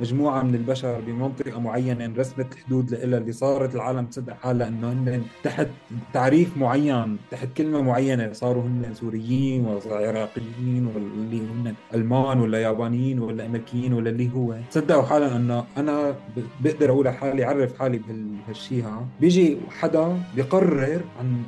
مجموعة من البشر بمنطقة معينة انرسمت الحدود لها اللي صارت العالم تصدق حالها إنه هن تحت تعريف معين تحت كلمة معينة. صاروا هن سوريين ولا عراقيين ولا هن ألمان ولا يابانيين ولا أمريكيين ولا اللي هو. صدقوا حالهم إنه أنا بقدر أقول حالي أعرف حالي بهالشيء ها. بيجي حدا بيقرر عن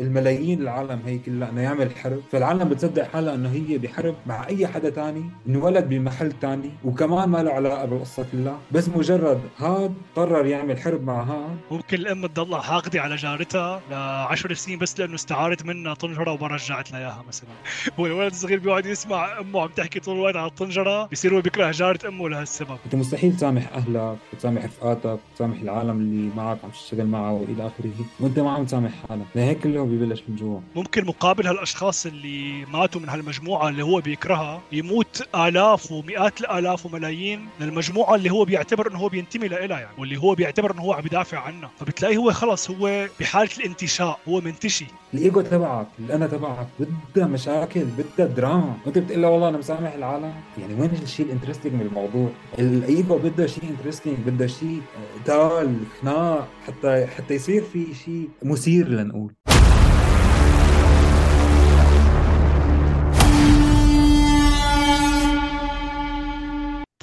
الملايين العالم هي كلها إنه يعمل حرب. فالعالم بتصدق حالها إنه هي بحرب مع أي حدا تاني انولد بمحل تاني وكمان ما له علاقة بالقصة كلها. بس مجرد هاد قرر يعمل حرب مع هاد. ممكن الام تضلها حاقده على جارتها لعشر سنين بس لأنه استعارت منها طنجرة وما رجعت لها إياها مثلا. هو الولد الصغير بيقعد يسمع أمه عم تحكي طول الوقت على الطنجرة بيصير هو بيكره جارة أمه لهالسبب. أنت مستحيل تسامح أهلك وتسامح رفقاتك وتسامح العالم اللي معك عم تشتغل معه وإلى آخره. وأنت ما عم تسامح حالك. لهيك كله ببلش من جوا. ممكن مقابل هالأشخاص اللي ماتوا من هالمجموعة اللي هو بيكرهها يموت آلاف ومئات الآلاف وملايين للمجموعه اللي هو بيعتبر إنه هو بينتمي لها يعني واللي هو بيعتبر إنه هو عم يدافع عنها. فبتلاقيه هو خلص هو بحالة الانتشاء هو منتشي. الإيجو تبعك الأنا تبعك بدها مشاكل بدها دراما. وأنت بتقول له والله أنا مسامح العالم. يعني وين الشيء ال interesting من الموضوع؟ الإيجو بده شيء interesting بده شيء تال خناق حتى حتى يصير في شيء مثير لنقول.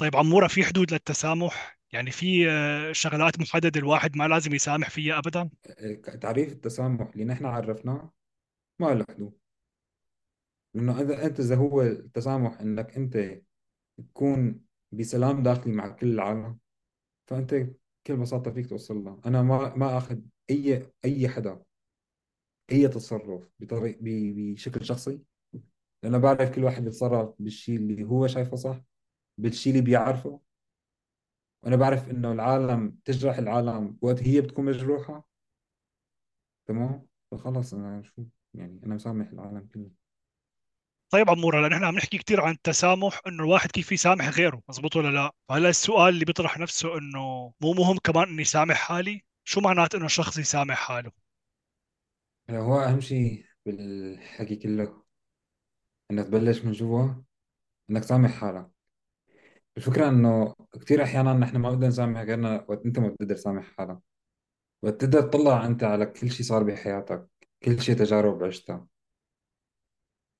طيب عمورة في حدود للتسامح؟ يعني في آه، شغلات محددة الواحد ما لازم يسامح فيها أبدا؟ تعريف التسامح اللي نحن عرفناه ما له حدود. لأنه إذا أنت إذا هو التسامح إنك أنت تكون بسلام داخلي مع كل العالم فأنت بكل بساطة فيك توصل له. أنا ما ما آخذ أي أي حدا أي تصرف بطريق بشكل شخصي لأنه بعرف كل واحد بيتصرف بالشيء اللي هو شايفه صح. بالشيء اللي بيعرفه وأنا بعرف إنه العالم تجرح العالم وقت هي بتكون مجروحة. تمام؟ فخلص أنا شو يعني أنا مسامح العالم كله. طيب عمورة لأن إحنا عم نحكي كثير عن التسامح إنه الواحد كيف يسامح غيره مزبوط ولا لا؟ فهلا السؤال اللي بيطرح نفسه إنه مو مهم كمان إني سامح حالي شو معنات إنه الشخص يسامح حاله؟ هو أهم شيء بالحكي كله إنك تبلش من جوا إنك تسامح حالك. الفكرة إنه كثير أحيانا نحن ما بدنا نسامح غيرنا وقت أنت ما بتقدر تسامح حالك وقت تقدر تطلع أنت على كل شيء صار بحياتك كل شيء تجارب عشتها.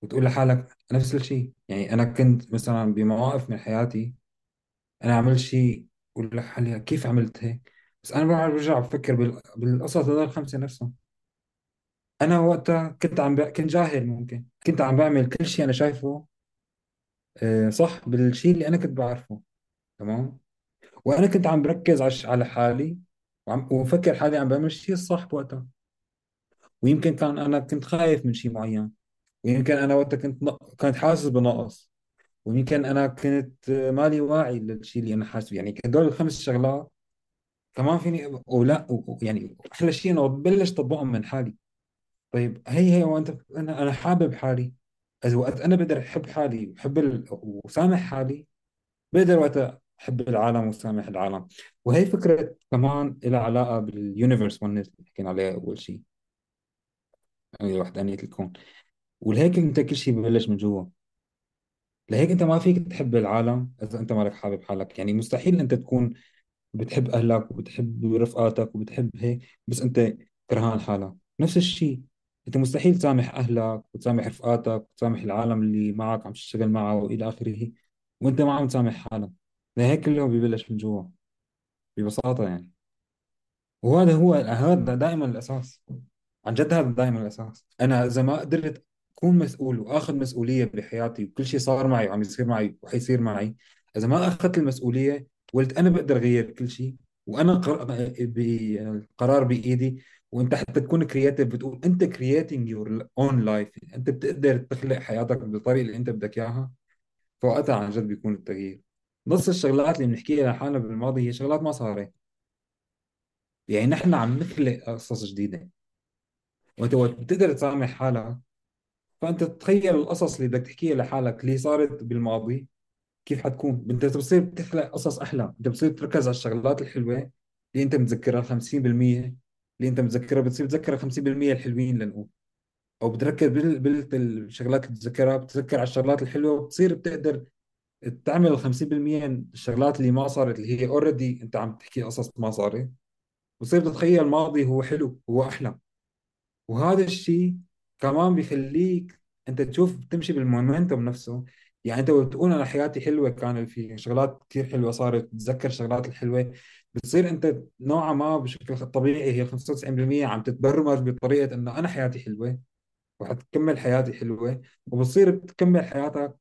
وتقول لحالك نفس الشيء يعني أنا كنت مثلا بمواقف من حياتي أنا عملت شيء أقول لحالي كيف عملت هيك؟ بس أنا برجع بفكر بالقصص هذول الخمسة نفسهم. أنا وقتها كنت عم ب... كنت جاهل ممكن. كنت عم بعمل كل شيء أنا شايفه آه، صح بالشيء اللي أنا كنت بعرفه تمام؟ وأنا كنت عم بركز على حالي وعم وفكر حالي عم بعمل الشيء الصح بوقتها ويمكن كان أنا كنت خايف من شيء معين. ويمكن أنا وقتها كنت كنت حاسس بنقص. ويمكن أنا كنت مالي واعي للشيء اللي أنا حاسس يعني هدول الخمس شغلات كمان فيني ولا يعني أحلى شيء إنه ببلش طبقهم من حالي. طيب هي هي وأنت أنا أنا حابب حالي. إذا وقت أنا بقدر أحب حالي وحب ال... وسامح حالي بقدر وقتها أحب العالم وسامح العالم. وهي فكرة كمان لها علاقة باليونيفرس ونس اللي حكينا عليها أول شيء يعني وحدانيه الكون. ولهيك أنت كل شيء ببلش من جوا. لهيك أنت ما فيك تحب العالم إذا أنت مالك حابب حالك. يعني مستحيل أنت تكون بتحب أهلك وبتحب رفقاتك وبتحب هيك بس أنت كرهان حالك. نفس الشيء أنت مستحيل تسامح أهلك وتسامح رفقاتك وتسامح العالم اللي معك عم تشتغل معه وإلى آخره وأنت ما عم تسامح حالك. لهيك كله ببلش من جوا ببساطة يعني. وهذا هو هذا دائما الأساس. عن جد هذا دائما الأساس. أنا إذا ما قدرت أكون مسؤول وآخذ مسؤولية بحياتي وكل شيء صار معي وعم يصير معي وحيصير معي إذا ما أخذت المسؤولية وقلت أنا بقدر أغير كل شيء. وأنا القرار بإيدي وانت حتى تكون creative بتقول انت creating your own life انت بتقدر تخلق حياتك بالطريقة اللي انت بدك إياها. فوقتها عن جد بيكون التغيير. نص الشغلات اللي بنحكيها لحالنا بالماضي هي شغلات ما صارت. يعني نحن عم نخلق قصص جديدة. وانت وقت بتقدر تسامح حالك فانت تتخيل القصص اللي بدك تحكيها لحالك اللي صارت بالماضي كيف حتكون. انت بتصير تخلق قصص أحلى. انت بتصير تركز على الشغلات الحلوة اللي انت متذكرها 50% اللي أنت متذكرها بتصير تذكر 50% الحلوين لنقول. أو بتركز بالشغلات اللي بتتذكرها بتتذكر على الشغلات الحلوة وبتصير بتقدر تعمل ال 50% الشغلات اللي ما صارت اللي هي اوريدي أنت عم تحكي قصص ما صارت. وتصير تتخيل الماضي هو حلو هو أحلى. وهذا الشيء كمان بيخليك أنت تشوف تمشي بال momentum نفسه. يعني أنت بتقول أنا حياتي حلوة كان في شغلات كثير حلوة صارت تتذكر الشغلات الحلوة. بتصير أنت نوعا ما بشكل طبيعي هي 95% عم تتبرمج بطريقة إنه أنا حياتي حلوة وحتكمل حياتي حلوة وبتصير بتكمل حياتك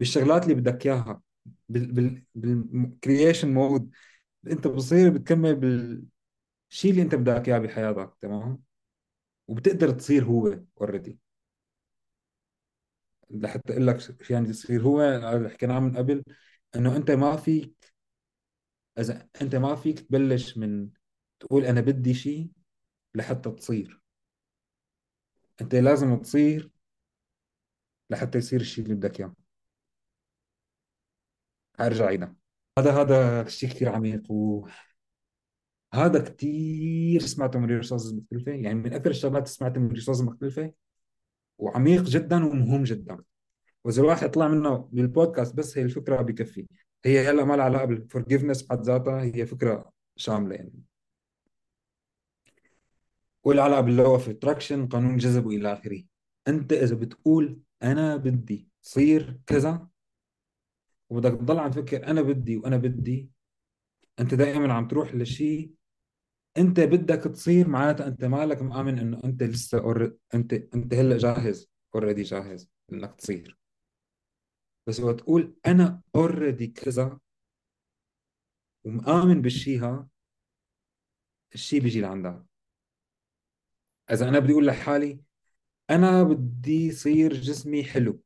بالشغلات اللي بدك إياها بال بال بال creation mode أنت بتصير بتكمل بالشيء اللي أنت بدك إياه بحياتك تمام؟ وبتقدر تصير هو اوريدي لحتى أقول لك شو يعني تصير هو حكيناه من قبل إنه أنت ما فيك إذا أنت ما فيك تبلش من تقول أنا بدي شيء لحتى تصير. أنت لازم تصير لحتى يصير الشيء اللي بدك إياه. أرجع عيدها هذا هذا شيء كثير عميق وهذا كثير سمعته من resources مختلفة. يعني من أكثر الشغلات سمعتها من resources مختلفة وعميق جدا ومهم جدا. وإذا الواحد طلع منه بالبودكاست بس هي الفكرة بكفي. هي هلا ما لها علاقة بال forgiveness بحد ذاتها هي فكرة شاملة يعني. ولا علاقة بال law of attraction قانون الجذب وإلى آخره. أنت إذا بتقول أنا بدي صير كذا وبدك تضل عم تفكر أنا بدي وأنا بدي أنت دائما عم تروح لشيء أنت بدك تصير معناتها أنت مالك مآمن إنه أنت لسه أور... انت أنت هلأ جاهز already جاهز إنك تصير. بس وقت تقول أنا already كذا ومآمن بالشيء ها الشيء بيجي لعندك إذا أنا بدي أقول لحالي أنا بدي يصير جسمي حلو.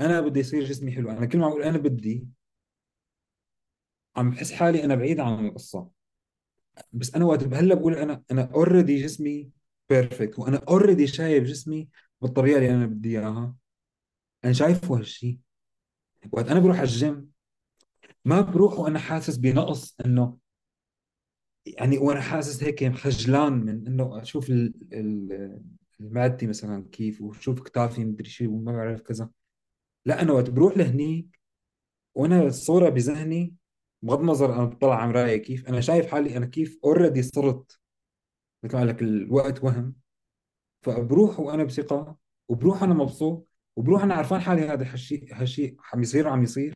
أنا بدي يصير جسمي حلو. أنا كل ما أقول أنا بدي عم بحس حالي أنا بعيد عن القصة. بس أنا وقت هلا بقول أنا أنا already جسمي perfect وأنا already شايف جسمي بالطريقة اللي أنا بدي إياها. أنا شايفه هالشيء وقت أنا بروح على الجيم ما بروح وأنا حاسس بنقص إنه يعني وأنا حاسس هيك خجلان من إنه أشوف ال- ال- المعدتي مثلا كيف وشوف كتافي مدري شو وما بعرف كذا. لا أنا وقت بروح لهنيك وأنا الصورة بذهني بغض النظر أنا بطلع على مرايه كيف أنا شايف حالي أنا كيف اوريدي صرت. مثل ما لك الوقت وهم. فبروح وأنا بثقة وبروح أنا مبسوط. وبروح أنا عرفان حالي هذا هالشيء هالشيء عم يصير وعم يصير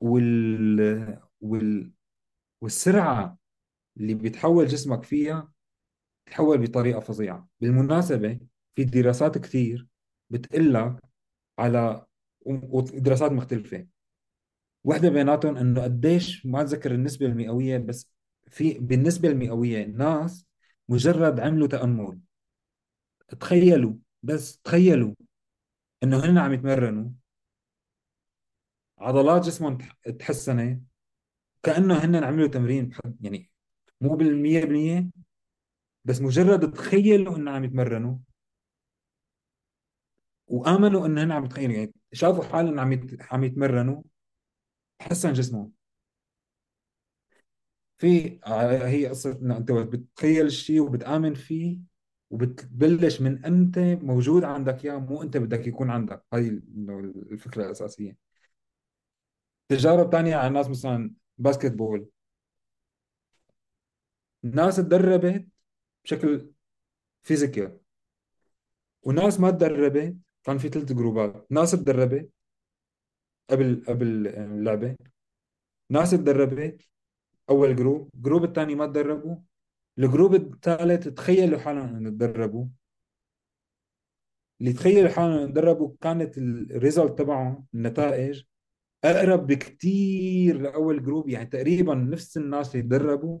وال وال والسرعة اللي بيتحول جسمك فيها تحول بطريقة فظيعة. بالمناسبة في دراسات كثير بتقول لك على ودراسات مختلفة. واحدة بيناتهم إنه قديش ما أتذكر النسبة المئوية بس في بالنسبة المئوية الناس مجرد عملوا تأمل. تخيلوا بس تخيلوا. إنه هن عم يتمرنوا. عضلات جسمهم تح- تحسنت كأنه هن عملوا تمرين بحد يعني مو بالمية بالمية بس مجرد تخيلوا إنه عم يتمرنوا. وآمنوا إنه هن عم يتخيلوا. يعني شافوا حالهم عم عم يتمرنوا حسن جسمهم. في هي قصة إنه أنت بتتخيل الشيء وبتآمن فيه. وبتبلش من انت موجود عندك اياه؟ مو انت بدك يكون عندك. هاي إنه الفكرة الأساسية. تجارب تانية عن ناس مثلا basketball ناس تدربت بشكل physical وناس ما تدربت كان في ثلاث groupات. ناس تدربت قبل قبل اللعبة. ناس تدربت أول group. group الثاني ما تدربوا. ال group الثالث تخيلوا حالهم انه تدربوا اللي تخيلوا حالهم دربوا كانت ال result تبعهم النتائج أقرب بكثير لأول group يعني تقريبا نفس الناس اللي تدربوا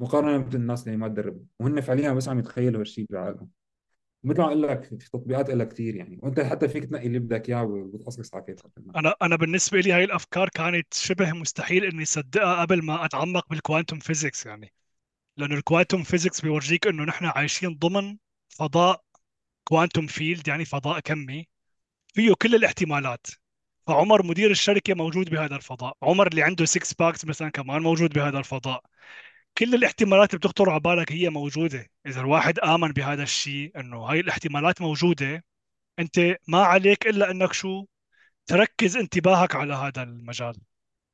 مقارنة بالناس اللي ما تدربوا. وهن فعليا بس عم يتخيلوا هالشيء بعقلهم. مثل ما أقول لك في تطبيقات لها كثير يعني. وأنت حتى فيك تنقي اللي بدك إياه وبتقصقص على كيفك أنا أنا بالنسبة لي هاي الأفكار كانت شبه مستحيل إني اصدقها قبل ما أتعمق بال quantum physics يعني. لأنه ال quantum physics بيورجيك إنه نحن عايشين ضمن فضاء quantum field يعني فضاء كمي. فيه كل الاحتمالات. فعمر مدير الشركة موجود بهذا الفضاء. عمر اللي عنده 6 باكس مثلا كمان موجود بهذا الفضاء. كل الاحتمالات اللي بتخطر على بالك هي موجودة. إذا الواحد آمن بهذا الشيء إنه هاي الاحتمالات موجودة أنت ما عليك إلا إنك شو؟ تركز انتباهك على هذا المجال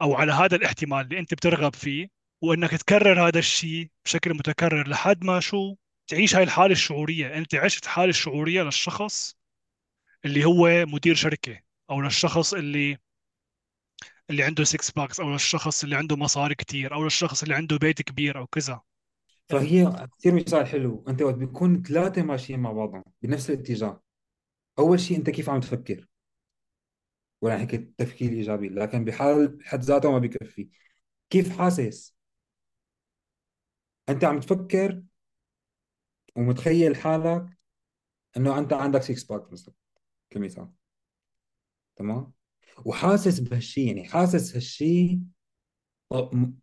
أو على هذا الاحتمال اللي أنت بترغب فيه. وإنك تكرر هذا الشيء بشكل متكرر لحد ما شو تعيش هاي الحالة الشعورية. أنت عشت الحالة الشعورية للشخص اللي هو مدير شركة أو للشخص اللي اللي عنده six packs أو للشخص اللي عنده مصاري كتير أو للشخص اللي عنده بيت كبير أو كذا. فهي كثير مثال حلو. أنت وقت بيكون ثلاثة ماشيين مع بعضهم بنفس الاتجاه أول شيء أنت كيف عم تفكر؟ ولا هيك التفكير ايجابي لكن بحال بحد ذاته ما بيكفي. كيف حاسس؟ أنت عم تفكر ومتخيل حالك إنه أنت عندك six pack مثلا كمثال. تمام؟ وحاسس بهالشيء يعني حاسس هالشيء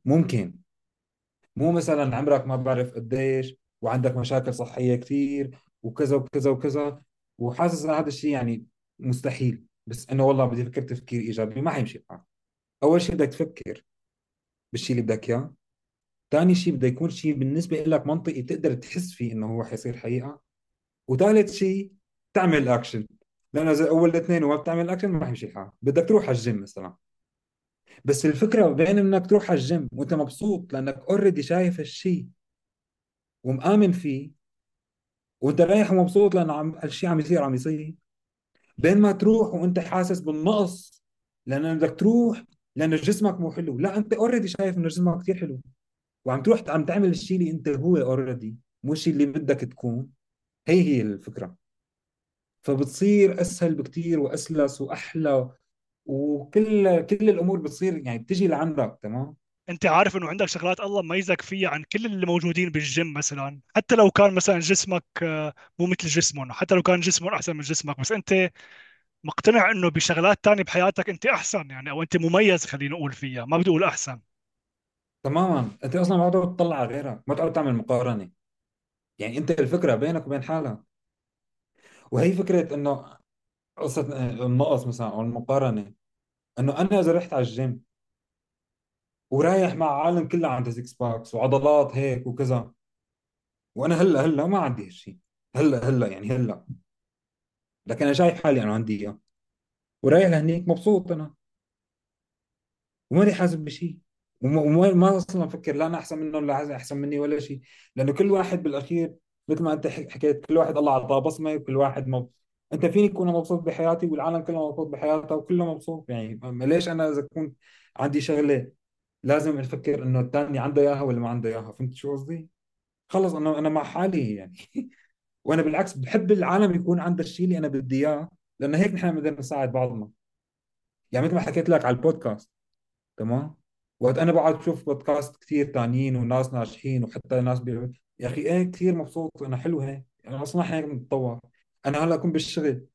ممكن. مو مثلا عمرك ما بعرف قديش وعندك مشاكل صحية كثير وكذا وكذا وكذا وحاسس إن هذا الشيء يعني مستحيل. بس إنه والله بدي أفكر تفكير إيجابي ما حيمشي معك. أول شيء بدك تفكر بالشيء اللي بدك إياه. ثاني شيء بده يكون شيء بالنسبة لك منطقي تقدر تحس فيه إنه هو حيصير حقيقة. وثالث شيء تعمل اكشن لأنه إذا أول الاثنين وما بتعمل اكشن ما حيمشي الحال. بدك تروح على الجيم مثلا. بس الفكرة بين إنك تروح على الجيم وأنت مبسوط لأنك already شايف هالشيء ومآمن فيه وأنت رايح ومبسوط لأنه عم هالشيء عم يصير عم يصير. بين ما تروح وأنت حاسس بالنقص لأنه بدك تروح لأنه جسمك مو حلو. لا أنت already شايف إنه جسمك كثير حلو. وعم تروح عم تعمل الشيء اللي انت هو already الشيء اللي بدك تكون. هي هي الفكرة. فبتصير أسهل بكثير وأسلس وأحلى وكل كل الأمور بتصير يعني بتجي لعندك تمام؟ أنت عارف إنه عندك شغلات الله ميزك فيها عن كل اللي موجودين بالجيم مثلا. حتى لو كان مثلا جسمك آه، مو مثل جسمهم. حتى لو كان جسمهم أحسن من جسمك بس أنت مقتنع إنه بشغلات تانية بحياتك أنت أحسن يعني أو أنت مميز خلينا نقول فيها. ما بدي أقول أحسن. تماما. أنت أصلا ما تقعد تطلع على غيرك ما تقعد تعمل مقارنة. يعني أنت الفكرة بينك وبين حالك وهي فكرة إنه قصة النقص مثلا أو المقارنة إنه أنا إذا رحت على الجيم ورايح مع عالم كلها عنده six packs وعضلات هيك وكذا وأنا هلأ هلأ ما عندي هالشيء هلأ هلأ يعني هلأ. لكن أنا شايف حالي أنا عندي إياه. ورايح لهنيك مبسوط أنا. وماني حاسس بشيء وما ما أصلا أفكر لا أنا أحسن منه ولا احسن مني ولا شيء. لأنه كل واحد بالأخير مثل ما أنت حك- حكيت كل واحد الله أعطاه بصمة وكل واحد مب... أنت فيني تكون مبسوط بحياتي؟ والعالم كله مبسوط بحياته وكله مبسوط. يعني ليش أنا إذا كنت عندي شغلة لازم أفكر إنه الثاني عنده إياها ولا ما عنده إياها؟ فهمت شو قصدي؟ خلص أنا أنا مع حالي يعني. وأنا بالعكس بحب العالم يكون عنده الشيء اللي أنا بدي إياه لأنه هيك نحن بنقدر نساعد بعضنا. يعني مثل ما حكيت لك على البودكاست تمام؟ وقت أنا بقعد بشوف بودكاست كثير تانيين وناس ناجحين وحتى ناس بي... يا أخي إيه كثير مبسوط أنا حلو هيك أنا أصلا هيك بنتطور أنا هلأ أكون بالشغل.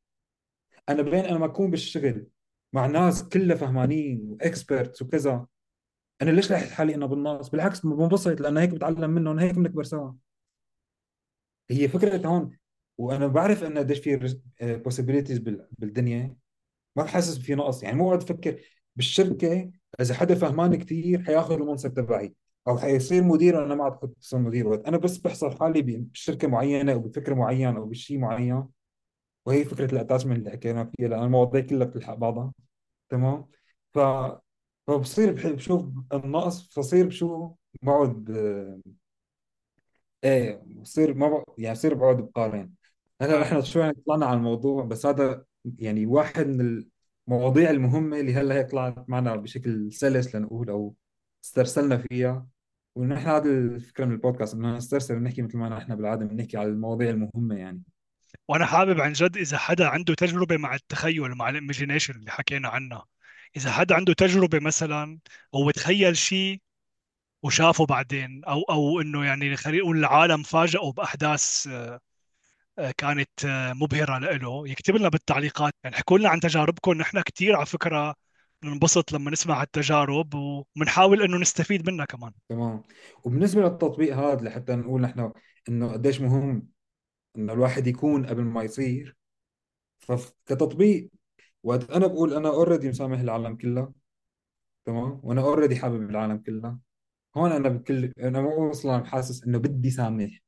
أنا بين أنا ما أكون بالشغل مع ناس كلها فهمانين واكسبرتس وكذا أنا ليش لاحظ حالي إنه بالناس بالعكس بنبسط لأنه هيك بتعلم منهم هيك بنكبر سوا. هي فكرة هون وأنا بعرف إنه قديش في possibilities بال- بالدنيا. ما بحسس في نقص يعني مو قاعد أفكر بالشركة إذا حدا فهمان كثير حياخذ المنصب تبعي أو حيصير مدير وأنا ما عاد اسم مدير وقت. أنا بس بحصل حالي بشركة معينة أو بفكر معين أو بشيء معين وهي فكرة الاتاتشمنت اللي حكينا فيها لأن المواضيع كلها بتلحق بعضها. تمام؟ ف فبصير بشوف النقص فصير بشوف بقعد إيه بصير ما بق... يعني بصير بقعد بقارن. هلا آه. نحن شوي طلعنا على الموضوع بس هذا يعني واحد من المواضيع المهمة اللي هلأ هيك طلعت معنا بشكل سلس لنقول أو استرسلنا فيها. ونحن هذه الفكرة من البودكاست إنه نسترسل ونحكي مثل ما نحن بالعادة بنحكي على المواضيع المهمة يعني. وأنا حابب عن جد إذا حدا عنده تجربة مع التخيل مع الايميجينيشن اللي حكينا عنها إذا حدا عنده تجربة مثلا هو تخيل شيء وشافه بعدين أو أو إنه يعني خلينا نقول العالم فاجئه بأحداث آه، كانت آه، مبهرة له يكتب لنا بالتعليقات. يعني احكوا لنا عن تجاربكم نحن كثير على فكرة بننبسط لما نسمع هالتجارب وبنحاول إنه نستفيد منها كمان. تمام. وبالنسبة للتطبيق هذا لحتى نقول نحن إنه قديش مهم إنه الواحد يكون قبل ما يصير. فكتطبيق وقت أنا بقول أنا already مسامح العالم كله تمام؟ وأنا already حابب العالم كله. هون أنا بكل أنا مو أصلا حاسس إنه بدي سامح.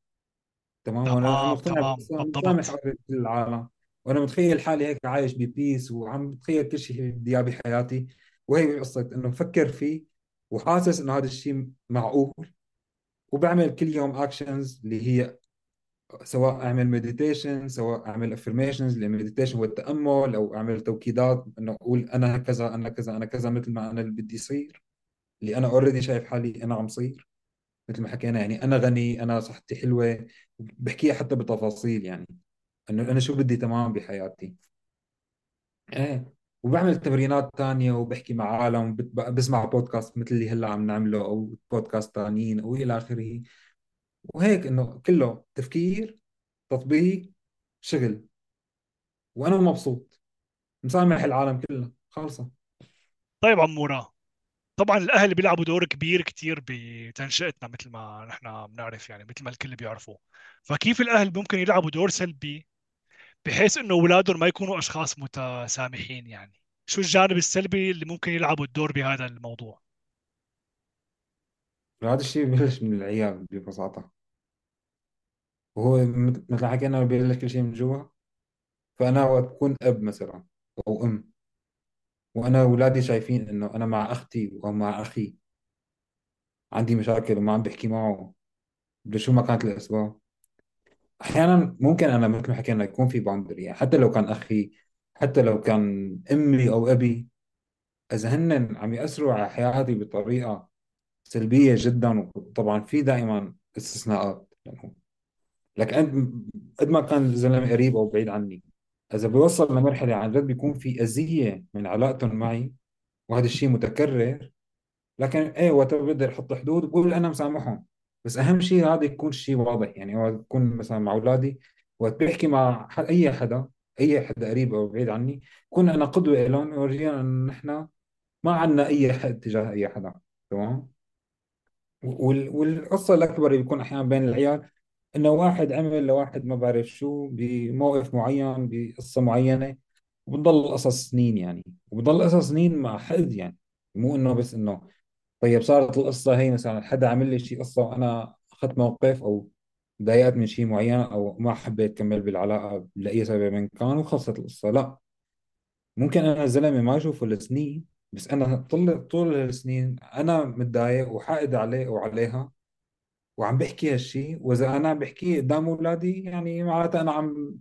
تمام؟ وأنا تمام مقتنع تمام بالضبط. العالم وأنا متخيل حالي هيك عايش ب peace وعم بتخيل كل شيء بدي إياه بحياتي. وهي قصة إنه بفكر فيه وحاسس إنه هذا الشيء معقول. وبعمل كل يوم actions اللي هي سواء أعمل meditation سواء أعمل affirmations ال meditation هو التامل أو أعمل توكيدات إنه أقول أنا كذا أنا كذا أنا كذا مثل ما أنا اللي بدي يصير اللي أنا already شايف حالي أنا عم صير. مثل ما حكينا يعني أنا غني أنا صحتي حلوة بحكيها حتى بتفاصيل يعني إنه أنا شو بدي تمام بحياتي. إيه وبعمل تمرينات تانية وبحكي مع عالم بسمع بودكاست مثل اللي هلأ عم نعمله أو بودكاست تانيين أو إلى آخره. وهيك إنه كله تفكير تطبيق شغل. وأنا مبسوط. مسامح العالم كله. خالصة طيب عمورة طبعا الأهل بيلعبوا دور كبير كتير بتنشئتنا مثل ما نحن بنعرف يعني مثل ما الكل بيعرفوا فكيف الأهل ممكن يلعبوا دور سلبي بحيث إنه أولادهم ما يكونوا أشخاص متسامحين يعني؟ شو الجانب السلبي اللي ممكن يلعبوا الدور بهذا الموضوع؟ هذا الشيء ببلش من العيال ببساطة. وهو مثل ما حكينا ببلش كل شيء من جوا. فأنا وقت بكون أب مثلا أو أم. وأنا أولادي شايفين إنه أنا مع أختي أو مع أخي. عندي مشاكل وما عم بحكي معه بشو ما كانت الأسباب أحيانا ممكن أنا مثل ما حكينا يكون في باوندري يعني حتى لو كان أخي حتى لو كان أمي أو أبي إذا هن عم يأثروا على حياتي بطريقة سلبية جدا وطبعا في دائما استثناءات. يعني لك قد ما كان الزلمة قريب أو بعيد عني إذا بيوصل لمرحلة عن جد بيكون في أذية من علاقتهم معي وهذا الشيء متكرر. لكن إيه وقت بقدر أحط حدود بقول أنا مسامحهم. بس أهم شيء هذا يكون الشيء واضح. يعني وقت بكون مثلا مع أولادي وقت بحكي مع أي حدا أي حدا قريب أو بعيد عني كون أنا قدوة لهم ورجينا إن نحن ما عندنا أي حد تجاه أي حدا. تمام؟ وال- والقصة الأكبر اللي بيكون أحيانا بين العيال إنه واحد عمل لواحد ما بعرف شو بموقف معين بقصة معينة وبتضل قصص سنين يعني. وبضل قصص سنين مع حد يعني. مو إنه بس إنه طيب صارت القصة هي مثلا حدا عمل لي شيء قصة وأنا أخذت موقف أو تضايقت من شيء معين أو ما حبيت كمل بالعلاقة لأي سبب من كان وخلصت القصة. لا. ممكن أنا الزلمة ما أشوفه لسنين بس أنا طول طول السنين أنا متضايق وحاقد عليه وعليها. وعم بحكي هالشيء وإذا أنا عم بحكيه قدام أولادي يعني معناتها أنا عم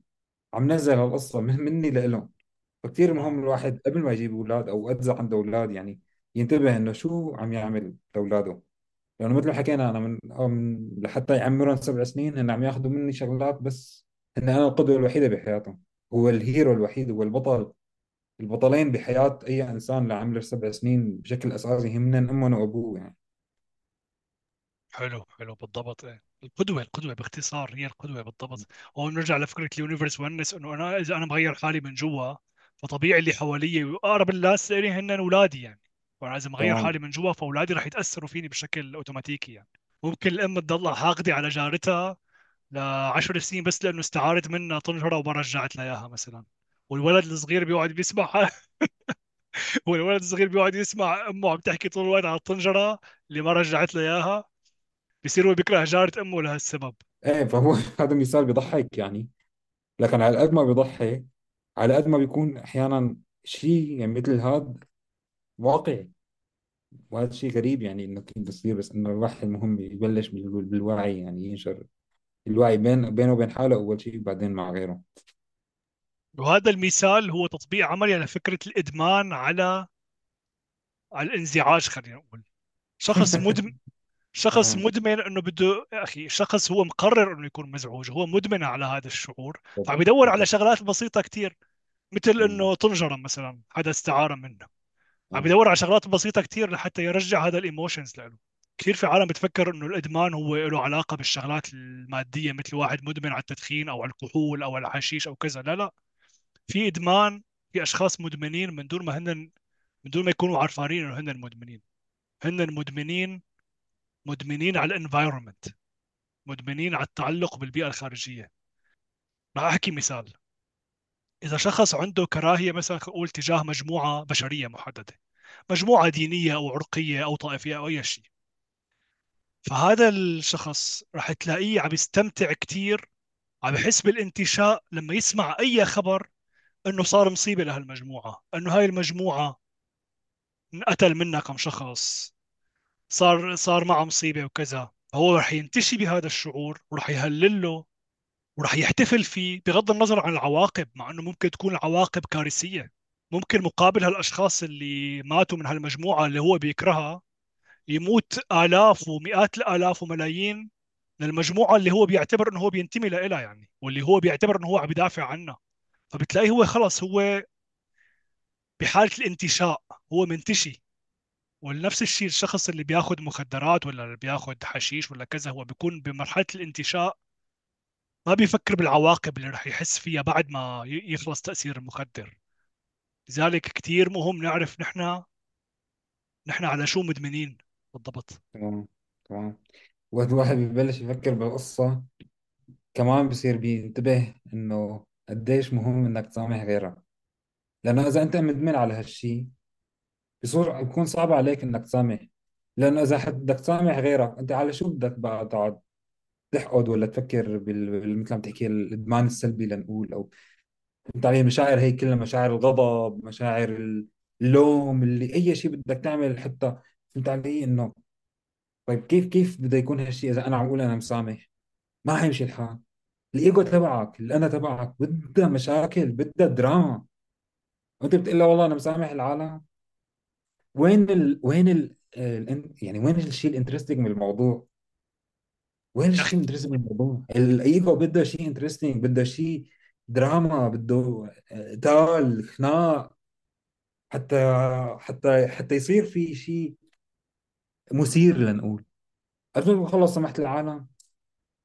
عم نزل هالقصة من مني لإلهم. فكتير مهم الواحد قبل ما يجيب أولاد أو إذا عنده أولاد يعني ينتبه إنه شو عم يعمل لأولاده. لأنه مثل ما حكينا أنا من, من لحتى يعمرهم سبع سنين هن عم ياخذوا مني شغلات بس هن أنا القدوة الوحيدة بحياتهم. هو الهيرو الوحيد هو البطل. البطلين بحياة أي إنسان لعمر سبع سنين بشكل أساسي هم من أمهم وابوه يعني. حلو حلو بالضبط. إيه القدوة القدوة باختصار هي القدوة بالضبط. هون نرجع لفكرة اليونيفرس ونس إنه أنا إذا أنا مغير حالي من جوا فطبيعي اللي حوالي واقرب الناس لي هن اولادي يعني. وأنا إذا مغير تمام. حالي من جوا فأولادي رح يتأثروا فيني بشكل أوتوماتيكي يعني. ممكن الأم تضلها حاقدة على جارتها لعشر سنين بس لأنه استعارت منها طنجرة وما رجعت لها إياها مثلا. والولد الصغير بيقعد بيسمع والولد الصغير بيقعد يسمع أمه عم تحكي طول الوقت على الطنجرة اللي ما رجعت له إياها. بصير هو بيكره جارة أمه لهالسبب. إيه فهو هذا مثال بيضحك يعني. لكن على قد ما بيضحي على قد ما بيكون أحيانا شيء يعني مثل هذا واقعي وهذا شيء غريب يعني إنه كيف بصير بس إنه الواحد مهم يبلش بال- بالوعي يعني ينشر الوعي بين بينه وبين حاله أول شيء بعدين مع غيره. وهذا المثال هو تطبيق عملي على فكرة الإدمان على على الانزعاج خلينا نقول. شخص مدمن شخص مدمن إنه بده يا أخي شخص هو مقرر إنه يكون مزعوج هو مدمن على هذا الشعور فعم يدور على شغلات بسيطة كتير مثل. إنه طنجرة مثلا حدا استعارة منه. عم. يدور على شغلات بسيطة كتير لحتى يرجع هذا الإيموشنز له كثير في عالم بتفكر إنه الإدمان هو له علاقة بالشغلات المادية مثل واحد مدمن على التدخين أو على الكحول أو على الحشيش أو كذا. لا لا. في إدمان في أشخاص مدمنين من دون ما هن من دون ما يكونوا عارفين إنه هن مدمنين. هن مدمنين مدمنين على الانفايرمنت مدمنين على التعلق بالبيئة الخارجية. راح أحكي مثال. إذا شخص عنده كراهية مثلا نقول تجاه مجموعة بشرية محددة مجموعة دينية أو عرقية أو طائفية أو أي شيء فهذا الشخص راح تلاقيه عم يستمتع كتير عم يحس بالانتشاء لما يسمع أي خبر إنه صار مصيبة لهالمجموعة إنه هاي المجموعة انقتل منها كم شخص. صار صار معه مصيبة وكذا. هو رح ينتشي بهذا الشعور ورح يهلل له ورح يحتفل فيه بغض النظر عن العواقب مع إنه ممكن تكون العواقب كارثية. ممكن مقابل هالأشخاص اللي ماتوا من هالمجموعة اللي هو بيكرهها يموت آلاف ومئات الآلاف وملايين من المجموعة اللي هو بيعتبر إنه هو بينتمي لها يعني واللي هو بيعتبر إنه هو عم بيدافع عنها. فبتلاقيه هو خلص هو بحالة الانتشاء هو منتشي. ونفس الشيء الشخص اللي بياخذ مخدرات ولا اللي بياخذ حشيش ولا كذا هو بيكون بمرحلة الانتشاء ما بيفكر بالعواقب اللي رح يحس فيها بعد ما يخلص تأثير المخدر. لذلك كثير مهم نعرف نحن نحن على شو مدمنين بالضبط. تمام تمام. وقت الواحد ببلش يفكر بالقصة. كمان بصير بينتبه إنه قديش مهم إنك تسامح غيرك. لأنه إذا أنت مدمن على هالشي بصير بيكون صعب عليك إنك تسامح. لأنه إذا حد بدك تسامح غيرك أنت على شو بدك بقى تقعد؟ تحقد ولا تفكر بال... مثل ما بتحكي الإدمان السلبي لنقول أو أنت عليه مشاعر هي كلها مشاعر الغضب مشاعر اللوم اللي أي شيء بدك تعمل حتى فهمت علي؟ إنه طيب كيف كيف بده يكون هالشيء إذا أنا عم أقول أنا مسامح؟ ما حيمشي الحال. الإيجو تبعك الأنا تبعك بدها مشاكل بدها دراما. وأنت بتقول له والله أنا مسامح العالم؟ وين ال... وين ال... يعني وين الشيء ال interesting من الموضوع؟ وين الشيء ال interesting من الموضوع؟ الايجو بده شيء interesting بده شيء دراما بده قتال خناق حتى حتى حتى يصير في شيء مثير لنقول. أجل خلص سمحت العالم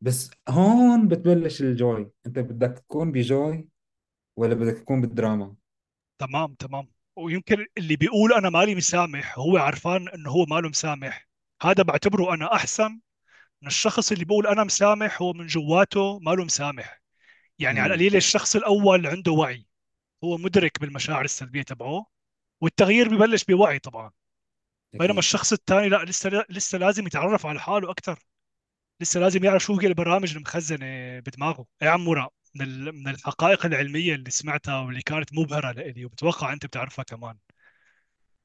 بس هون بتبلش الجوي. أنت بدك تكون بجوي ولا بدك تكون بالدراما؟ تمام تمام. ويمكن اللي بيقول أنا مالي مسامح هو عرفان إنه هو ماله مسامح. هذا بعتبره أنا أحسن من الشخص اللي بيقول أنا مسامح هو من جواته ماله مسامح. يعني على امم القليل الشخص الأول عنده وعي هو مدرك بالمشاعر السلبية تبعه والتغيير ببلش بوعي طبعا. بينما الشخص الثاني لا لسه لسه لازم يتعرف على حاله أكثر لسه لازم يعرف شو هي البرامج المخزنة بدماغه. يا عم مرا من من الحقائق العلمية اللي سمعتها واللي كانت مبهرة لإلي وبتوقع أنت بتعرفها كمان.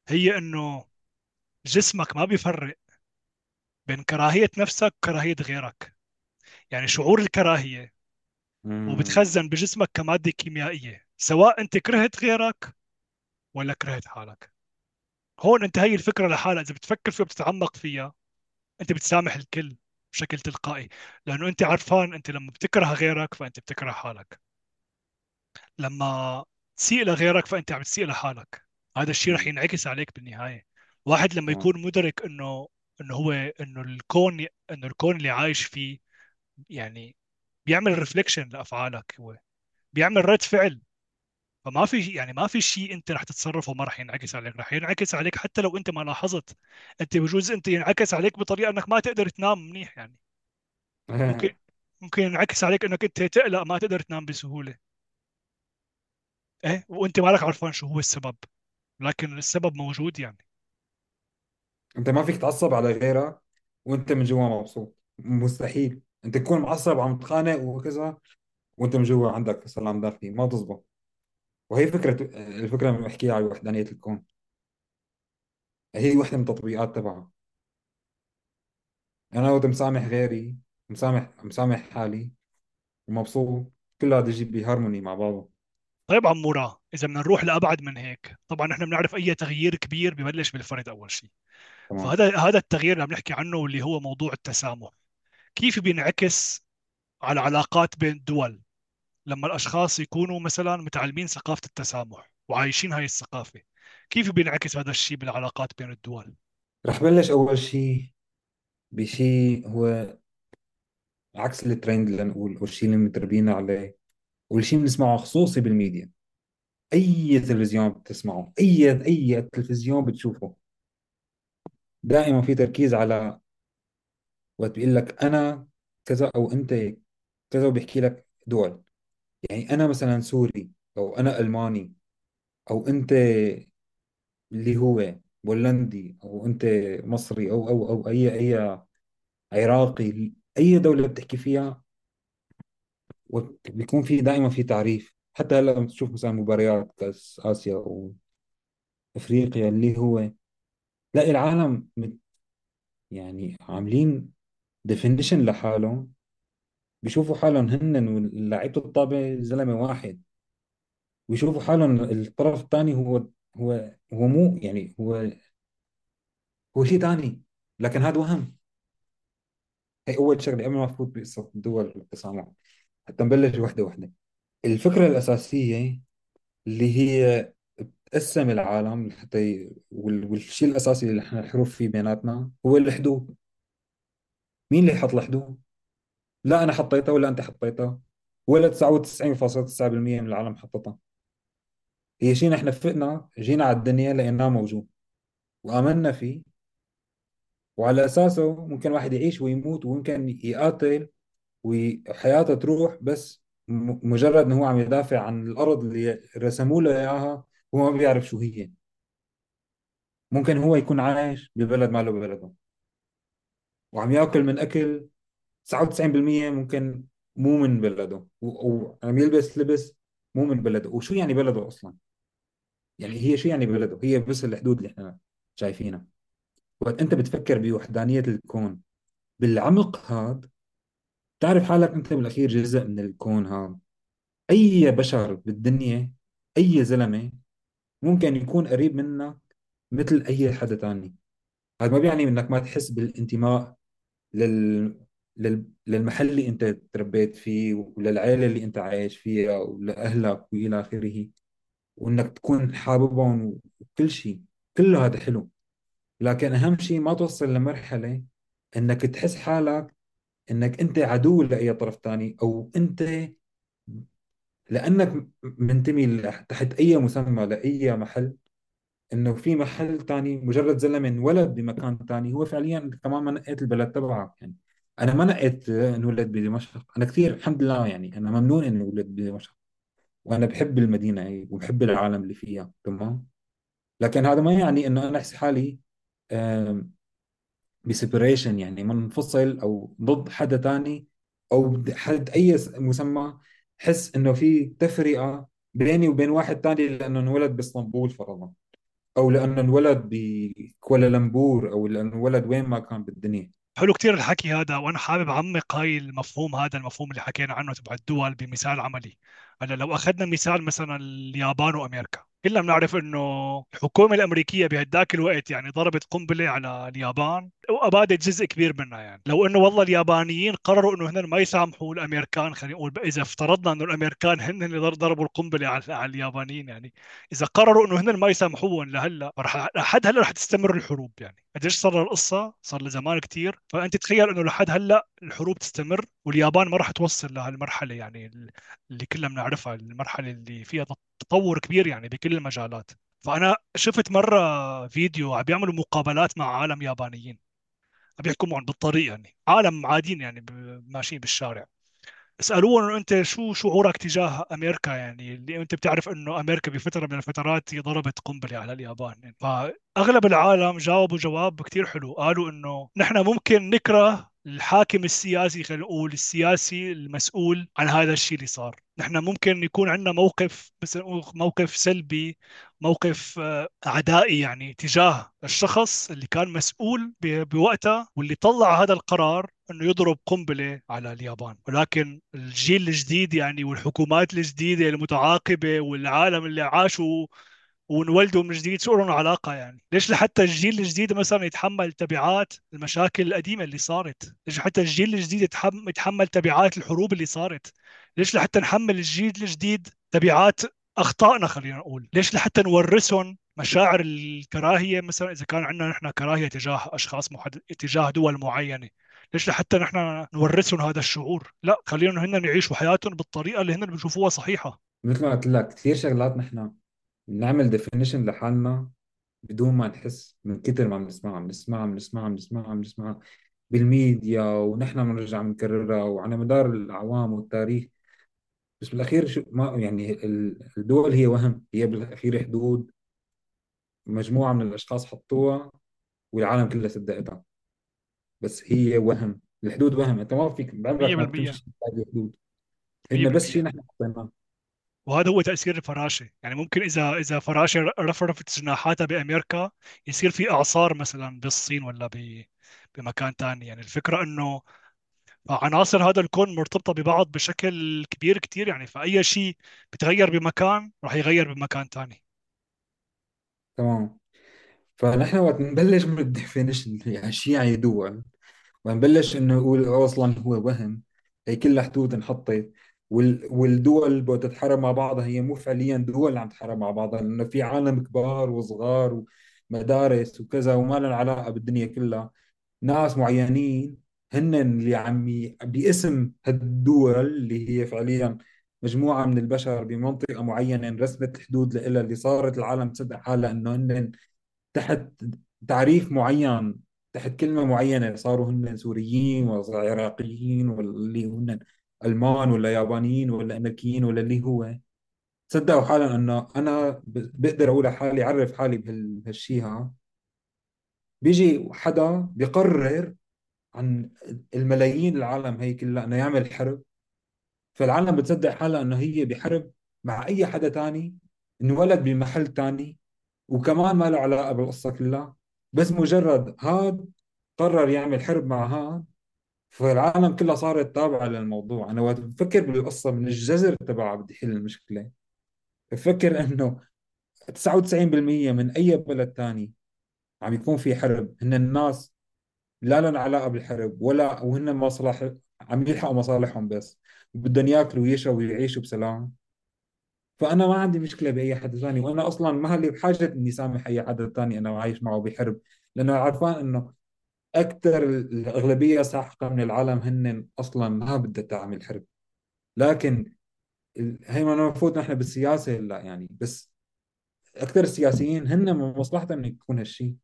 هي إنه جسمك ما بيفرق بين كراهية نفسك وكراهية غيرك. يعني شعور الكراهية امم وبتخزن بجسمك كمادة كيميائية سواء أنت كرهت غيرك ولا كرهت حالك. هون أنت هي الفكرة لحالها. إذا بتفكر فيها وبتتعمق فيها أنت بتسامح الكل. بشكل تلقائي. لأنه أنت عرفان أنت لما بتكره غيرك فأنت بتكره حالك. لما تسيء لغيرك فأنت عم تسيء لحالك. هذا الشيء رح. ينعكس عليك بالنهاية. واحد لما يكون مدرك إنه إنه هو إنه الكون إنه الكون اللي عايش فيه يعني بيعمل ريفليكشن لأفعالك هو. بيعمل رد فعل. فما في يعني ما في شيء أنت رح تتصرفه ما رح ينعكس عليك. رح ينعكس عليك حتى لو أنت ما لاحظت. أنت بجوز أنت ينعكس عليك بطريقة أنك ما تقدر تنام منيح يعني. ممكن ممكن ينعكس عليك أنك أنت تقلق ما تقدر تنام بسهولة. إيه؟ وأنت مالك عارفان شو هو السبب. لكن السبب موجود يعني. أنت ما فيك تعصب على غيرك وأنت من جوا مبسوط. مستحيل. أنت تكون معصب عم تخانق وكذا وأنت من جوا عندك سلام داخلي ما تزبط. وهي فكرة الفكرة اللي بحكيها على وحدانية الكون. هي وحدة من التطبيقات تبعها. أنا وقت مسامح غيري مسامح مسامح حالي ومبسوط كل هذا يجي بهارموني مع بعضه طيب عمورة إذا بدنا نروح لأبعد من هيك. طبعا نحن بنعرف أي تغيير كبير ببلش بالفرد أول شيء تمام. فهذا هذا التغيير اللي عم نحكي عنه واللي هو موضوع التسامح. كيف بينعكس على علاقات بين الدول؟ لما الأشخاص يكونوا مثلا متعلمين ثقافة التسامح وعايشين هاي الثقافة كيف بينعكس هذا الشيء بالعلاقات بين الدول؟ رح بلش أول شيء بشيء هو عكس الترند لنقول والشيء اللي متربيين عليه والشيء بنسمعه خصوصي بالميديا. أي تلفزيون بتسمعه أي أي تلفزيون بتشوفه. دائما في تركيز على وقت بيقول لك أنا كذا أو أنت كذا وبيحكي لك دول. يعني أنا مثلا سوري أو أنا ألماني أو أنت اللي هو بولندي أو أنت مصري أو أو أو أي أي عراقي أي دولة بتحكي فيها وبيكون في دائما في تعريف. حتى هلأ لما تشوف مثلا مباريات كأس آسيا وافريقيا اللي هو لا العالم يعني عاملين ديفينيشن لحالهم. بيشوفوا حالهم هن لعيبه الطابه زلمة واحد. ويشوفوا حالهم الطرف الثاني هو هو هو مو يعني هو هو شيء ثاني لكن هذا وهم. هي أول شغلة قبل ما أفوت بقصة الدول والتسامح حتى نبلش وحدة وحدة. الفكرة الأساسية اللي هي تقسم العالم حتى. والشيء الأساسي اللي إحنا الحروف فيه بيناتنا هو الحدود. مين اللي حط الحدود؟ لا أنا حطيتها ولا أنت حطيتها ولا 99.9% من العالم حطتها هي شيء نحن فقنا جينا على الدنيا لقيناه موجود. وآمنا فيه. وعلى أساسه ممكن واحد يعيش ويموت وممكن يقاتل وحياته تروح بس مجرد إنه هو عم يدافع عن الأرض اللي رسموا له إياها هو ما بيعرف شو هي. ممكن هو يكون عايش ببلد ما له بلده. وعم يأكل من أكل 99% ممكن مو من بلده. وعم يلبس لبس مو من بلده. وشو يعني بلده أصلا؟ يعني هي شو يعني بلده؟ هي بس الحدود اللي إحنا شايفينها. وقت أنت بتفكر بوحدانية الكون بالعمق هذا تعرف حالك أنت بالأخير جزء من الكون هذا. أي بشر بالدنيا أي زلمة ممكن يكون قريب منك مثل أي حدا تاني. هذا ما بيعني إنك ما تحس بالانتماء لل... لل... للمحل اللي انت تربيت فيه وللعائله اللي انت عايش فيها ولأهلك وإلى آخره وإنك تكون حاببهم وكل شيء كله هذا حلو. لكن أهم شيء ما توصل لمرحلة إنك تحس حالك إنك أنت عدو لأي طرف ثاني أو أنت لأنك منتمي تحت أي مسمى لأي محل إنه في محل تاني مجرد زلمة انولد بمكان تاني هو فعليا كمان ما نقيت البلد تبعك يعني. أنا ما نقيت انولد بدمشق. أنا كثير الحمد لله يعني أنا ممنون اني ولدت بدمشق. وأنا بحب المدينة هي وبحب العالم اللي فيها تمام؟ لكن هذا ما يعني إنه أنا احس حالي ب separation يعني منفصل أو ضد حدا تاني أو حد أي مسمى حس إنه في تفرقة بيني وبين واحد تاني لأنه انولد بإسطنبول فرضا أو لأنه انولد بكوالالمبور أو لأنه انولد وين ما كان بالدنيا. حلو كتير الحكي هذا وأنا حابب أعمق هاي المفهوم هذا المفهوم اللي حكينا عنه تبع الدول بمثال عملي. هلا لو أخذنا مثال مثلا اليابان وأمريكا. كلنا بنعرف إنه الحكومة الأمريكية بهداك الوقت يعني ضربت قنبلة على اليابان وأبادت جزء كبير منها يعني. لو إنه والله اليابانيين قرروا إنه هن ما يسامحوا الأمريكان خلينا نقول إذا افترضنا إنه الأمريكان هن اللي ضر- ضربوا القنبلة على اليابانيين يعني. إذا قرروا إنه هن ما يسامحوهم لهلأ رح لحد هلأ رح تستمر الحروب يعني. قديش صار القصة؟ صار لزمان كتير. فأنت تخيل إنه لحد هلأ الحروب تستمر واليابان ما راح توصل لهالمرحلة يعني اللي كلنا بنعرفها المرحلة اللي فيها تطور كبير يعني بكل المجالات. فأنا شفت مرة فيديو عم بيعملوا مقابلات مع عالم يابانيين. عم بيحكوا معهم بالطريق يعني. عالم عاديين يعني ماشيين بالشارع. اسالوه انه أنت شو شعورك تجاه أمريكا يعني؟ اللي أنت بتعرف إنه أمريكا بفترة من الفترات ضربت قنبلة على اليابان. يعني فأغلب العالم جاوبوا جواب كثير حلو. قالوا إنه نحن ممكن نكره الحاكم السياسي خلينا نقول السياسي المسؤول عن هذا الشيء اللي صار. نحن ممكن يكون عندنا موقف نقول موقف سلبي موقف آه، عدائي يعني تجاه الشخص اللي كان مسؤول بوقتها واللي طلع هذا القرار إنه يضرب قنبلة على اليابان. ولكن الجيل الجديد يعني والحكومات الجديدة المتعاقبة والعالم اللي عاشوا ونولدوا من جديد شو لهم علاقة يعني؟ ليش لحتى الجيل الجديد مثلا يتحمل تبعات المشاكل القديمة اللي صارت؟ ليش حتى الجيل الجديد يتحمل, يتحمل تبعات الحروب اللي صارت؟ ليش لحتى نحمل الجيل الجديد تبعات أخطائنا خلينا نقول؟ ليش لحتى نورثهم مشاعر الكراهية مثلا إذا كان عندنا نحن كراهية تجاه أشخاص محدد تجاه دول معينة؟ ليش لحتى نحن نورثهم هذا الشعور؟ لا خلينا هن يعيشوا حياتهم بالطريقة اللي هن بيشوفوها صحيحة. مثل ما قلت لك كثير شغلات نحن بنعمل ديفينيشن لحالنا بدون ما نحس من كثر ما بنسمعها بنسمعها بنسمعها بنسمعها بنسمعها بالميديا ونحن بنرجع بنكررها وعلى مدار الاعوام والتاريخ. بس بالأخير شو ما يعني ال- الدول هي وهم هي بالأخير حدود. مجموعة من الأشخاص حطوها والعالم كلها صدقتها بس هي وهم الحدود وهم. أنت ما فيك بعمرك ما 100% بتمشي هذه الحدود. هن بس 100% شيء نحن حطيناه وهذا هو تأثير الفراشة. يعني ممكن إذا إذا فراشة رفرفت جناحاتها بأمريكا يصير في إعصار مثلا بالصين ولا بمكان ثاني يعني الفكرة إنه عناصر هذا الكون مرتبطة ببعض بشكل كبير كتير. يعني فأي شيء بتغير بمكان راح يغير بمكان ثاني تمام. فنحن وقت نبلش من الديفينيشن يعني شو يعني دول ونبلش إنه نقول أصلا هو وهم. هي كلها حدود انحطت وال... والدول اللي بدها تتحارب مع بعضها هي مو فعليا دول عم تتحارب مع بعضها لأنه في عالم كبار وصغار ومدارس وكذا وما لهم علاقة بالدنيا كلها. ناس معينين هن اللي عم باسم هالدول اللي هي فعليا مجموعة من البشر بمنطقة معينة رسمت الحدود لها اللي صارت العالم تصدق حالها إنه هن تحت تعريف معين تحت كلمة معينة صاروا هن سوريين ولا عراقيين ولا اللي هن ألمان ولا يابانيين ولا أمريكيين ولا اللي هو. صدقوا حالا أنه أنا بقدر أقول على حالي أعرف حالي بهالشيء ها. بيجي حدا بيقرر عن الملايين العالم هي كلها إنه يعمل حرب. فالعالم بتصدق حالها إنه هي بحرب مع أي حدا تاني انولد بمحل تاني وكمان ما له علاقة بالقصة كلها. بس مجرد هاد قرر يعمل حرب مع هاد فالعالم كلها صارت تابعة للموضوع. أنا وقت بفكر بالقصة من الجذر تبعها بدي احل المشكلة. بفكر إنه 99% من أي بلد تاني عم يكون في حرب. هن الناس لا لهم علاقة بالحرب ولا وهن مصلح عم يلحقوا مصالحهم بس. بدهم ياكلوا ويشربوا ويعيشوا بسلام. فأنا ما عندي مشكلة بأي حدا ثاني وأنا أصلا ما لي بحاجة إني سامح أي حدا ثاني أنا عايش معه بحرب. لأنه عارفان إنه أكثر الأغلبية ساحقة من العالم هن أصلا ما بدها تعمل حرب. لكن هي ما المفروض نحن بالسياسة لا يعني بس أكثر السياسيين هن من مصلحتهم إنه يكون هالشيء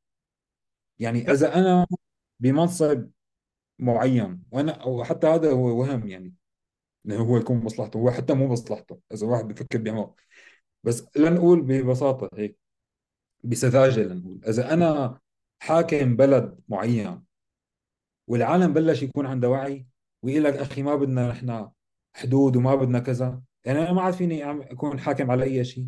يعني إذا أنا بمنصب معين وأنا أو حتى هذا هو وهم يعني إنه هو يكون مصلحته هو حتى مو مصلحته إذا واحد بفكر بيعمل بس لنقول ببساطة هيك بسذاجه لنقول إذا أنا حاكم بلد معين والعالم بلش يكون عنده وعي ويقول لك أخي ما بدنا نحن حدود وما بدنا كذا. يعني أنا ما عاد فيني أكون حاكم على أي شيء.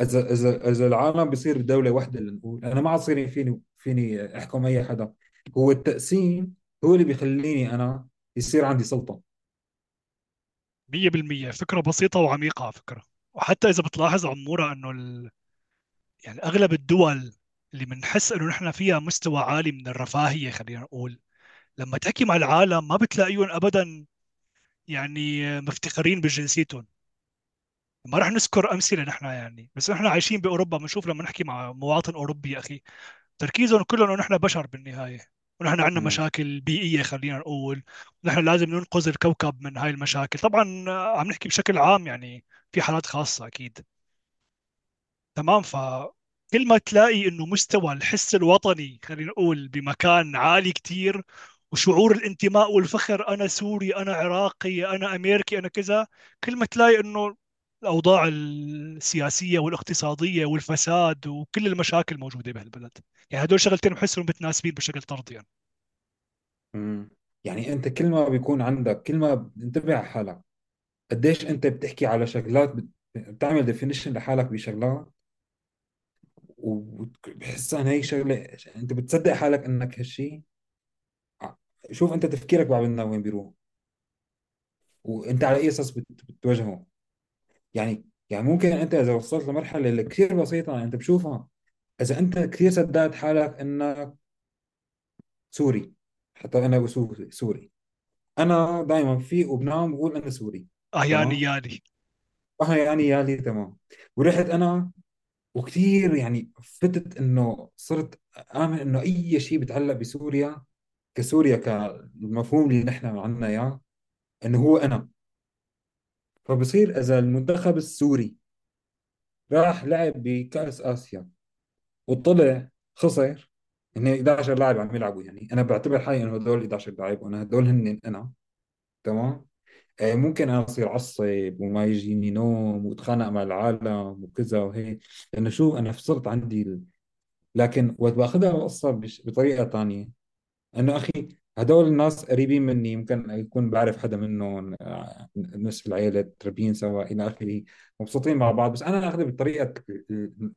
إذا إذا إذا العالم بيصير دولة واحدة لنقول أنا ما عاد صير فيني فيني أحكم أي حدا. هو التقسيم هو اللي بيخليني أنا يصير عندي سلطة. 100% فكرة بسيطة وعميقة على فكرة. وحتى إذا بتلاحظ عمورة إنه ال... يعني أغلب الدول اللي بنحس إنه نحن فيها مستوى عالي من الرفاهية خلينا نقول. لما تحكي مع العالم ما بتلاقيهم أبدا يعني مفتخرين بجنسيتهم. ما راح نذكر أمثلة نحن يعني بس نحن عايشين بأوروبا. بنشوف لما نحكي مع مواطن أوروبي يا أخي تركيزهم كله إنه نحن بشر بالنهاية. ونحن عندنا. مشاكل بيئية خلينا نقول. ونحن لازم ننقذ الكوكب من هاي المشاكل. طبعا عم نحكي بشكل عام يعني في حالات خاصة أكيد. تمام. فكل ما تلاقي إنه مستوى الحس الوطني خلينا نقول بمكان عالي كتير وشعور الانتماء والفخر أنا سوري أنا عراقي أنا امريكي أنا كذا كل ما تلاقي إنه الأوضاع السياسية والاقتصادية والفساد وكل المشاكل موجودة بهالبلد يعني هدول شغلتين بحسهم متناسبين بشكل طردي يعني. مم. يعني أنت كل ما بيكون عندك كل ما انتبه على حالك قديش أنت بتحكي على شغلات بت- بتعمل ديفينيشن لحالك بشغلات وبحس إن هي شغلة أنت بتصدق حالك إنك هالشيء شوف أنت تفكيرك بعد منا وين بيروح. وأنت على أي أساس بت- بتواجهه. يعني يعني ممكن أنت إذا وصلت لمرحلة اللي كثير بسيطة أنت بشوفها إذا أنت كثير صدقت حالك إنك سوري. حتى أنا سوري سوري. أنا دائما في وبنام بقول أنا سوري. آه يعني تمام؟ يعني آه يعني يالي تمام. ورحت أنا وكثير يعني فتت إنه صرت آمن إنه أي شيء بيتعلق بسوريا كسوريا كالمفهوم اللي نحن عنا إياه إنه هو أنا. فبصير إذا المنتخب السوري راح لعب بكأس آسيا وطلع خسر هن 11 لاعب عم يلعبوا يعني. أنا بعتبر حالي انه هدول 11 لاعب وأنا هدول هن أنا تمام؟ آه، ممكن أنا أصير عصب وما يجيني نوم وأتخانق مع العالم وكذا وهيك لأنه شو أنا صرت عندي ال... لكن وقت بأخذها القصة. بطريقة ثانية إنه أخي هدول الناس قريبين مني يمكن يكون بعرف حدا منهم آه، نصف العيلة تربين سوا إلى آخره مبسوطين مع بعض بس أنا أخذها بطريقة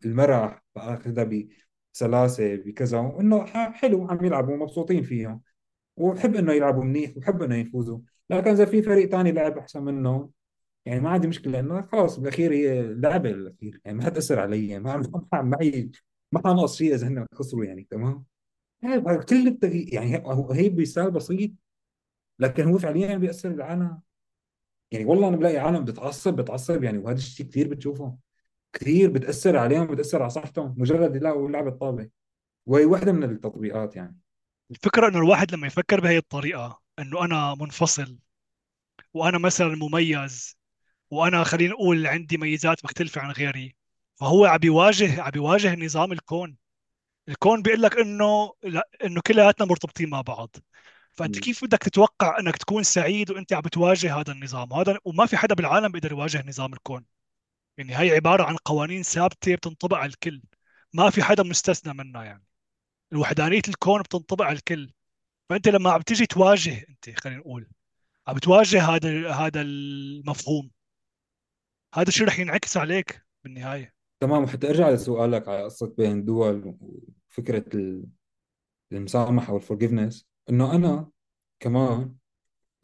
المرح أخذها بسلاسة بكذا وإنه حلو عم يلعبوا مبسوطين فيهم وبحب إنه يلعبوا منيح وبحب إنه يفوزوا لكن إذا في فريق تاني لعب أحسن منه. يعني ما عندي مشكلة إنه خلاص بالأخير هي لعبة بالأخير يعني ما حتأثر علي ما ما معي ما حنقص شيء إذا هن خسروا يعني تمام؟ كل التغيير يعني هي بمثال بسيط لكن هو فعليا بيأثر بالعالم يعني والله أنا بلاقي عالم بتعصب بتعصب يعني وهذا الشيء كثير بتشوفه. كثير بتأثر عليهم بتأثر على صحتهم مجرد يلاقوا لعبة طابة وهي واحدة من التطبيقات يعني. الفكرة إنه الواحد لما يفكر بهي الطريقة إنه أنا منفصل وأنا مثلا مميز وأنا خلينا نقول عندي ميزات مختلفة عن غيري. فهو عم بيواجه عم بيواجه نظام الكون. الكون بيقول لك إنه لا إنه كلياتنا مرتبطين مع بعض. فأنت. كيف بدك تتوقع إنك تكون سعيد وأنت عم بتواجه هذا النظام؟ هذا وما في حدا بالعالم بيقدر يواجه نظام الكون. يعني هي عبارة عن قوانين ثابتة بتنطبق على الكل. ما في حدا مستثنى منها يعني. الوحدانية الكون بتنطبق على الكل. فأنت لما عم تيجي تواجه أنت خلينا نقول عم بتواجه هذا هذا المفهوم هذا الشيء رح ينعكس عليك بالنهاية؟ تمام وحتى ارجع لسؤالك على قصة بين الدول وفكرة ال- المسامحة وال forgiveness إنه أنا كمان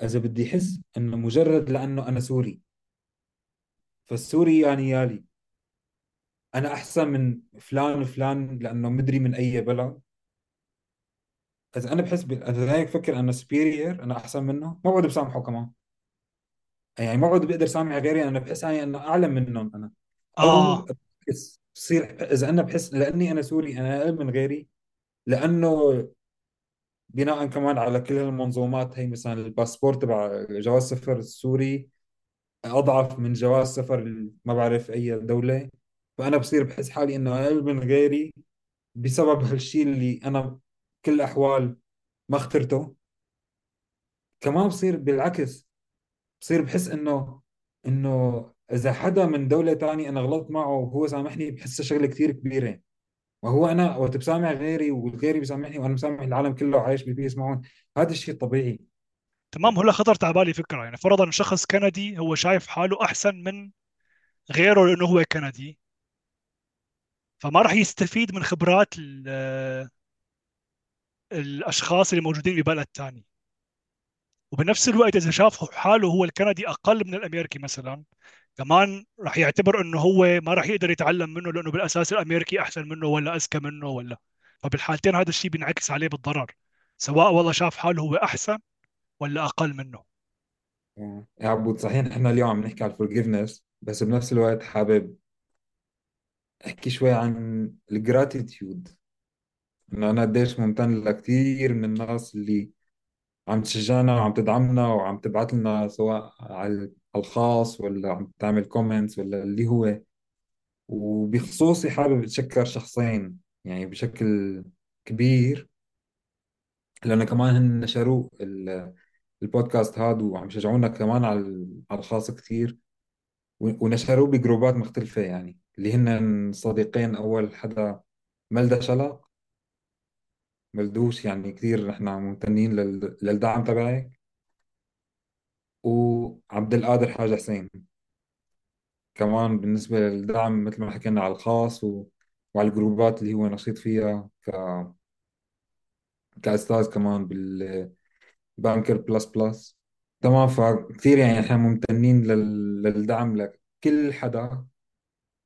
إذا بدي أحس إنه مجرد لأنه أنا سوري فالسوري يعني يالي. أنا أحسن من فلان وفلان لأنه مدري من أي بلد إذا أنا بحس ب... إذا هيك بفكر أنا superior أنا أحسن منه ما بقعد بسامحه كمان. يعني ما بقعد بقدر سامح غيري أنا بحس حالي إنه أعلى منهم أنا. آه. بحس بصير إذا أنا بحس لأني أنا سوري أنا أقل من غيري لأنه بناء كمان على كل هالمنظومات هي مثلا الباسبور تبع جواز سفر السوري أضعف من جواز سفر ما بعرف أي دولة. فأنا بصير بحس حالي إنه أقل من غيري بسبب هالشيء اللي أنا كل الاحوال ما اخترته. كمان بصير بالعكس بصير بحس إنه إنه إذا حدا من دولة تانية أنا غلطت معه وهو سامحني بحسها شغلة كثير كبيرة. وهو أنا وقت بسامح غيري وغيري بيسامحني وأنا مسامح العالم كله عايش ببيس معهم هذا الشيء طبيعي. تمام هلا خطرت على بالي فكرة. يعني فرضا شخص كندي هو شايف حاله أحسن من غيره لأنه هو كندي. فما راح يستفيد من خبرات الأشخاص اللي موجودين ببلد ثاني وبنفس الوقت إذا شاف حاله هو الكندي أقل من الأمريكي مثلا كمان راح يعتبر إنه هو ما راح يقدر يتعلم منه لأنه بالأساس الأمريكي أحسن منه ولا اذكى منه ولا. فبالحالتين هذا الشيء بينعكس عليه بالضرر سواء والله شاف حاله هو أحسن ولا أقل منه. يا عبود صحيح نحن اليوم عم نحكي على ال forgiveness بس بنفس الوقت حابب أحكي شوي عن ال gratitude انه أنا قديش ممتن لكثير من الناس اللي عم تشجعنا وعم تدعمنا وعم تبعث لنا سواء على الخاص ولا عم تعمل comments ولا اللي هو. وبخصوصي حابب أتشكر شخصين يعني بشكل كبير لأنه كمان هن نشروا ال- البودكاست هذا وعم يشجعونا كمان على ال- على الخاص كثير ونشروه بجروبات مختلفة يعني اللي هن صديقين أول حدا ملدا شلق ملدوش يعني كثير نحن ممتنين لل- للدعم تبعك وعبد القادر حاج حسين كمان بالنسبة للدعم مثل ما حكينا على الخاص و... وعلى الجروبات اللي هو نشيط فيها. ك... كأستاذ كمان بالبانكر بلس بلس. تمام فكثير يعني إحنا ممتنين لل... للدعم لكل حدا.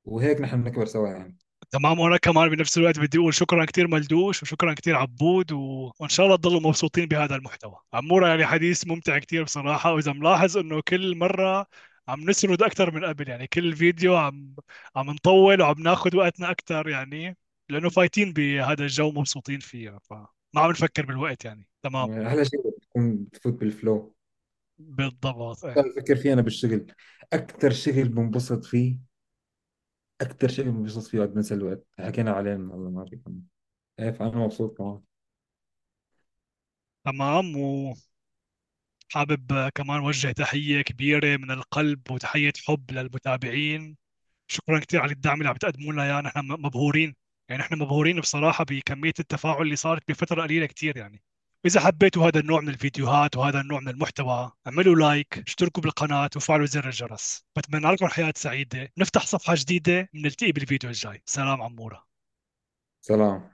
وهيك نحن بنكبر سوا يعني. تمام وأنا كمان بنفس الوقت بدي أقول شكرا كثير ملدوش وشكرا كثير عبود و... وإن شاء الله تضلوا مبسوطين بهذا المحتوى. عمورة يعني حديث ممتع كثير بصراحة وإذا ملاحظ إنه كل مرة عم نسرد أكثر من قبل يعني كل فيديو عم عم نطول وعم ناخذ وقتنا أكثر يعني لأنه فايتين بهذا الجو مبسوطين فيه فما عم نفكر بالوقت يعني. تمام. يعني أحلى شيء تكون بتفوت بالفلو. بالضبط صار إيه أفكر فيه أنا بالشغل. أكثر شغل بنبسط فيه أكثر شغل بنبسط فيه وقت بنسى الوقت. حكينا عليه الله ما في كمان. إيه فأنا مبسوط كمان. تمام وحابب كمان وجه تحية كبيرة من القلب وتحية حب للمتابعين. شكرا كثير على الدعم اللي عم تقدموا لنا اياه نحن مبهورين. يعني نحن مبهورين بصراحة بكمية التفاعل اللي صارت بفترة قليلة كثير يعني. إذا حبيتوا هذا النوع من الفيديوهات وهذا النوع من المحتوى اعملوا لايك اشتركوا بالقناة وفعلوا زر الجرس. بتمنى لكم حياة سعيدة. نفتح صفحة جديدة بنلتقي بالفيديو الجاي. سلام عمورة. سلام.